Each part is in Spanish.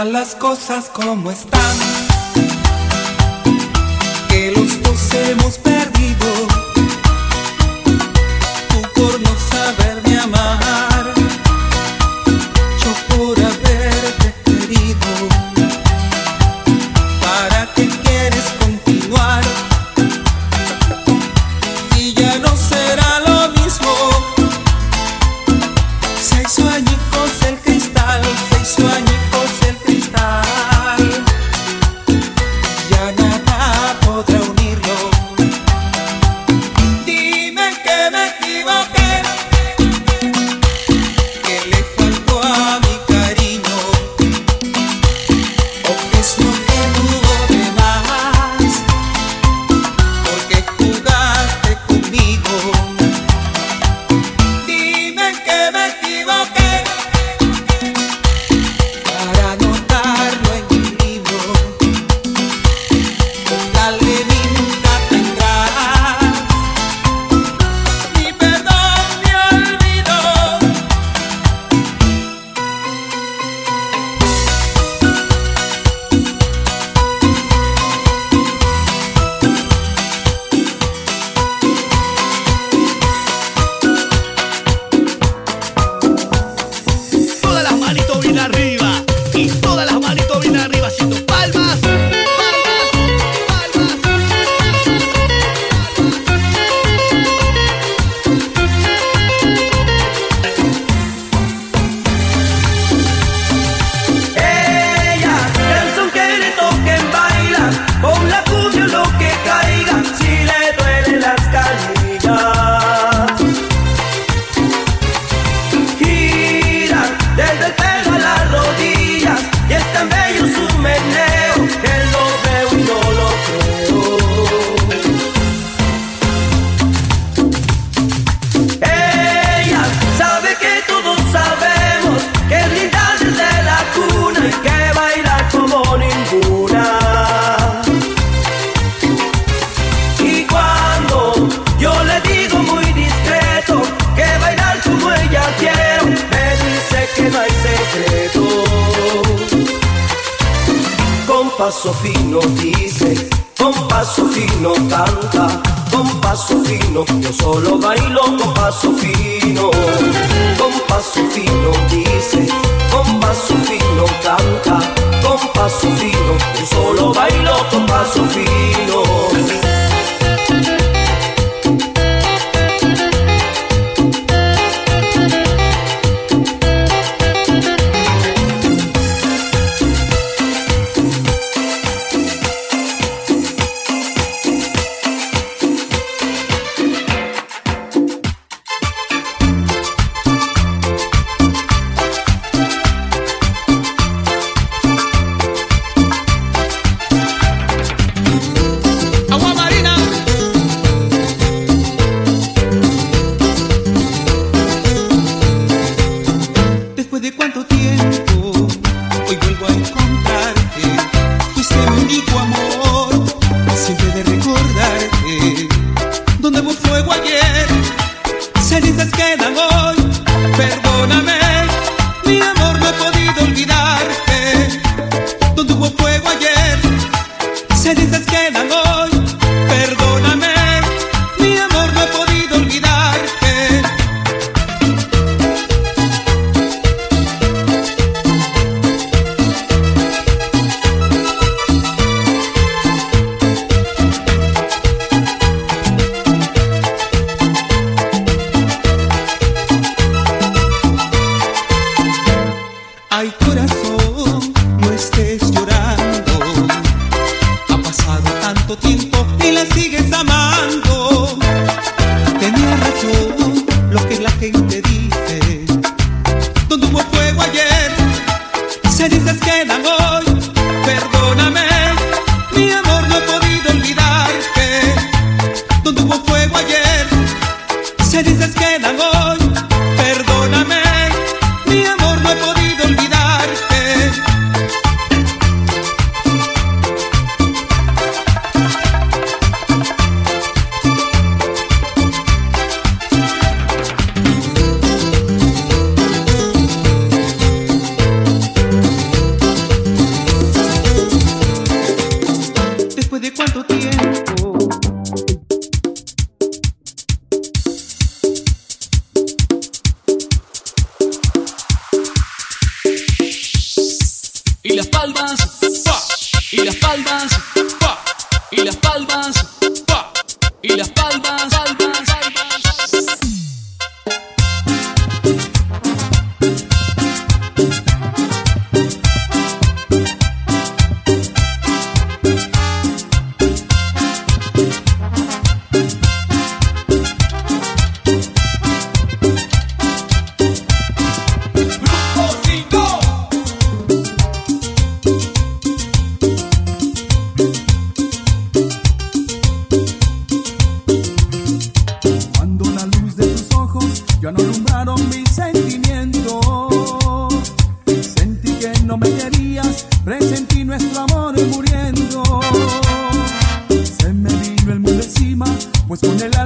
las cosas como están, que los dos hemos perdido. passo fino dice, con paso fino canta, con paso fino yo solo bailo con paso fino, con paso fino dice, con paso fino canta.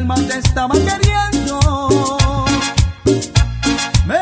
alma te estaba queriendo. Me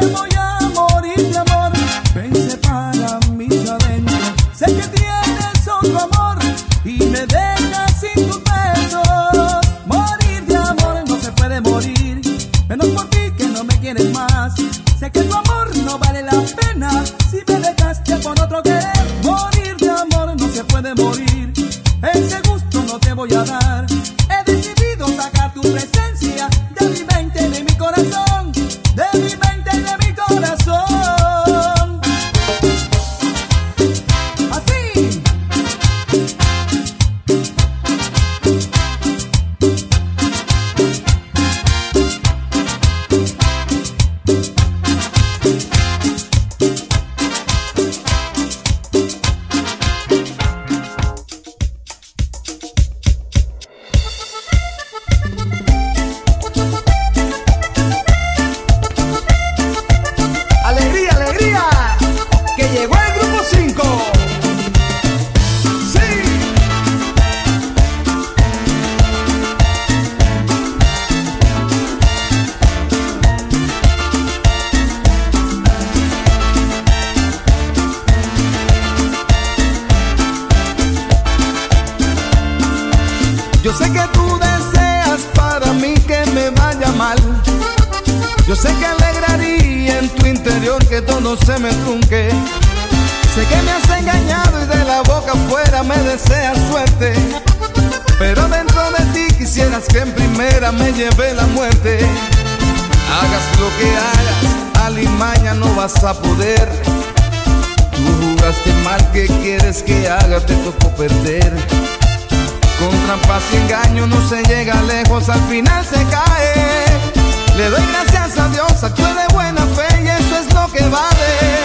¡Cinco! ¡Sí! Yo sé que tú deseas para mí que me vaya mal. Yo sé que alegraría en tu interior que todo se me trunque. me deseas suerte, pero dentro de ti quisieras que en primera me lleve la muerte. Hagas lo que hagas, alimaña no vas a poder. Tú juraste mal que quieres que haga, te tocó perder. Con trampas y engaño no se llega lejos, al final se cae. Le doy gracias a Dios, actué de buena fe y eso es lo que vale.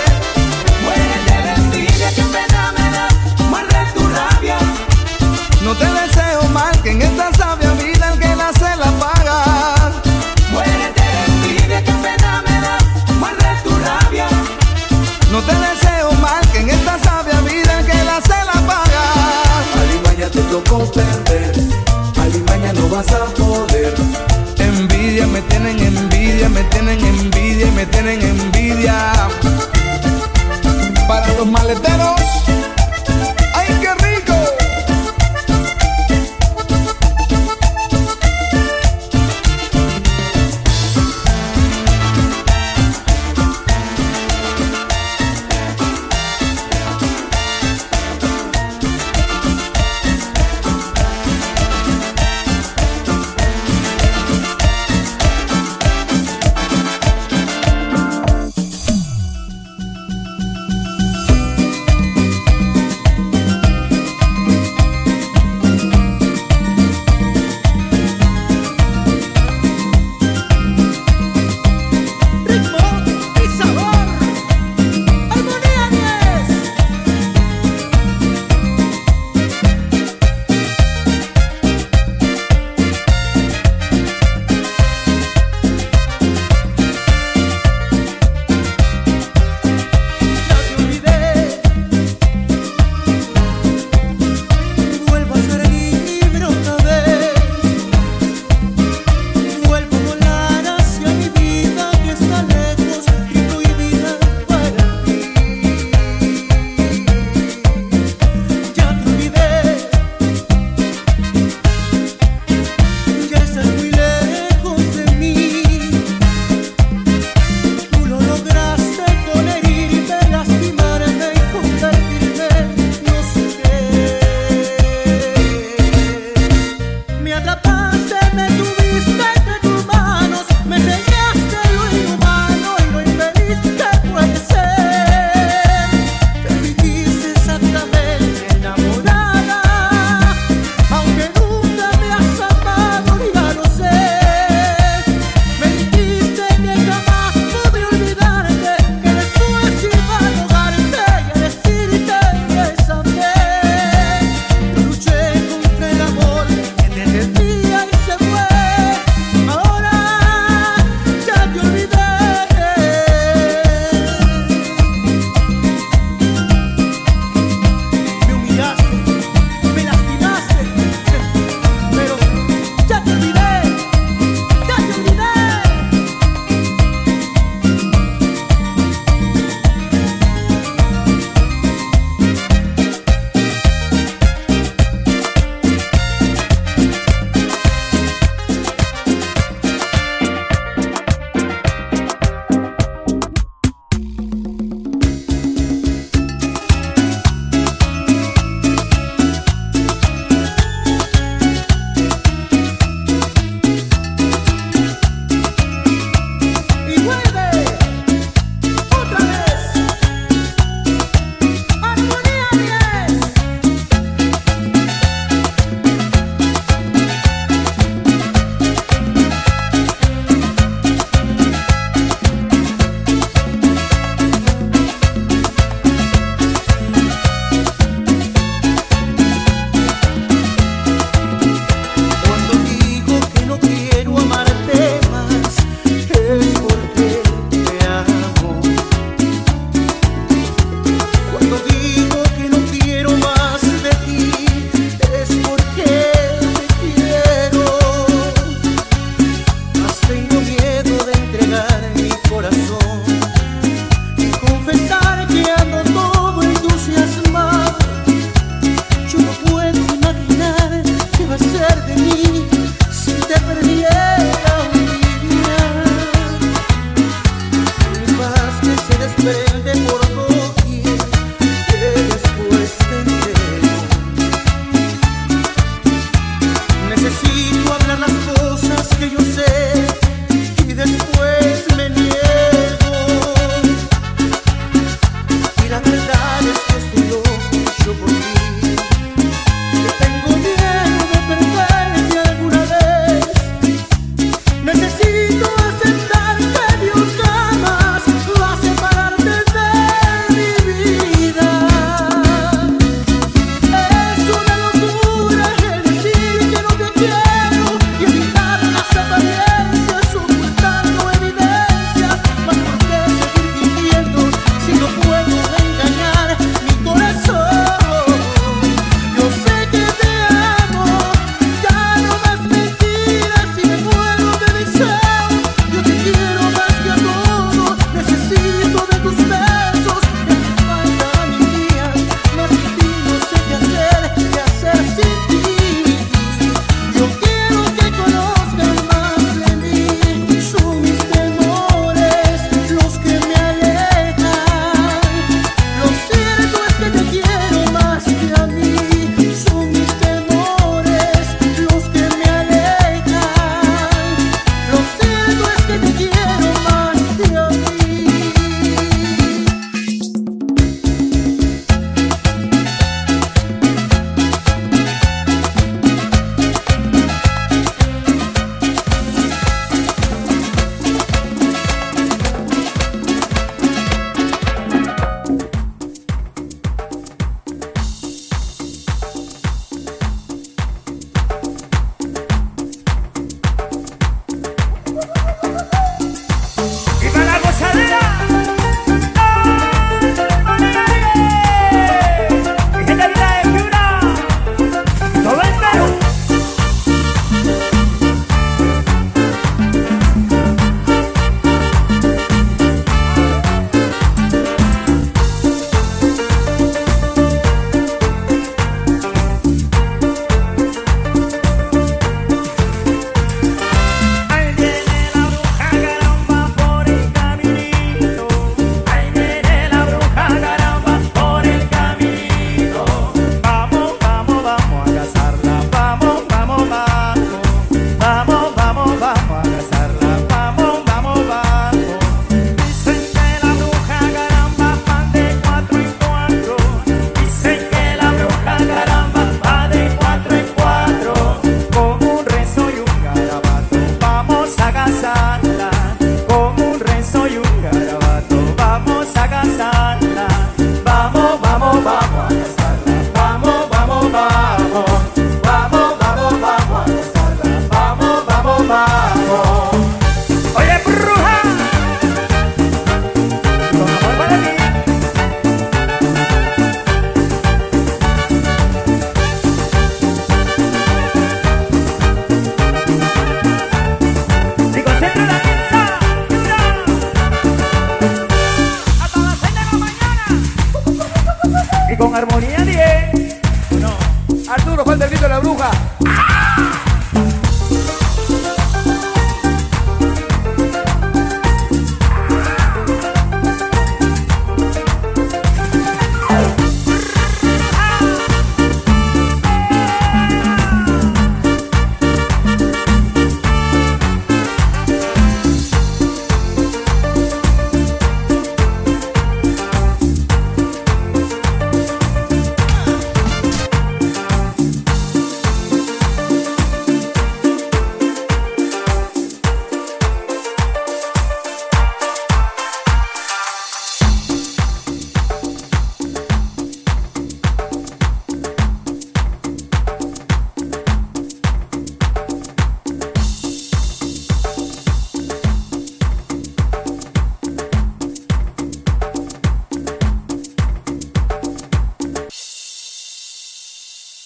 探さ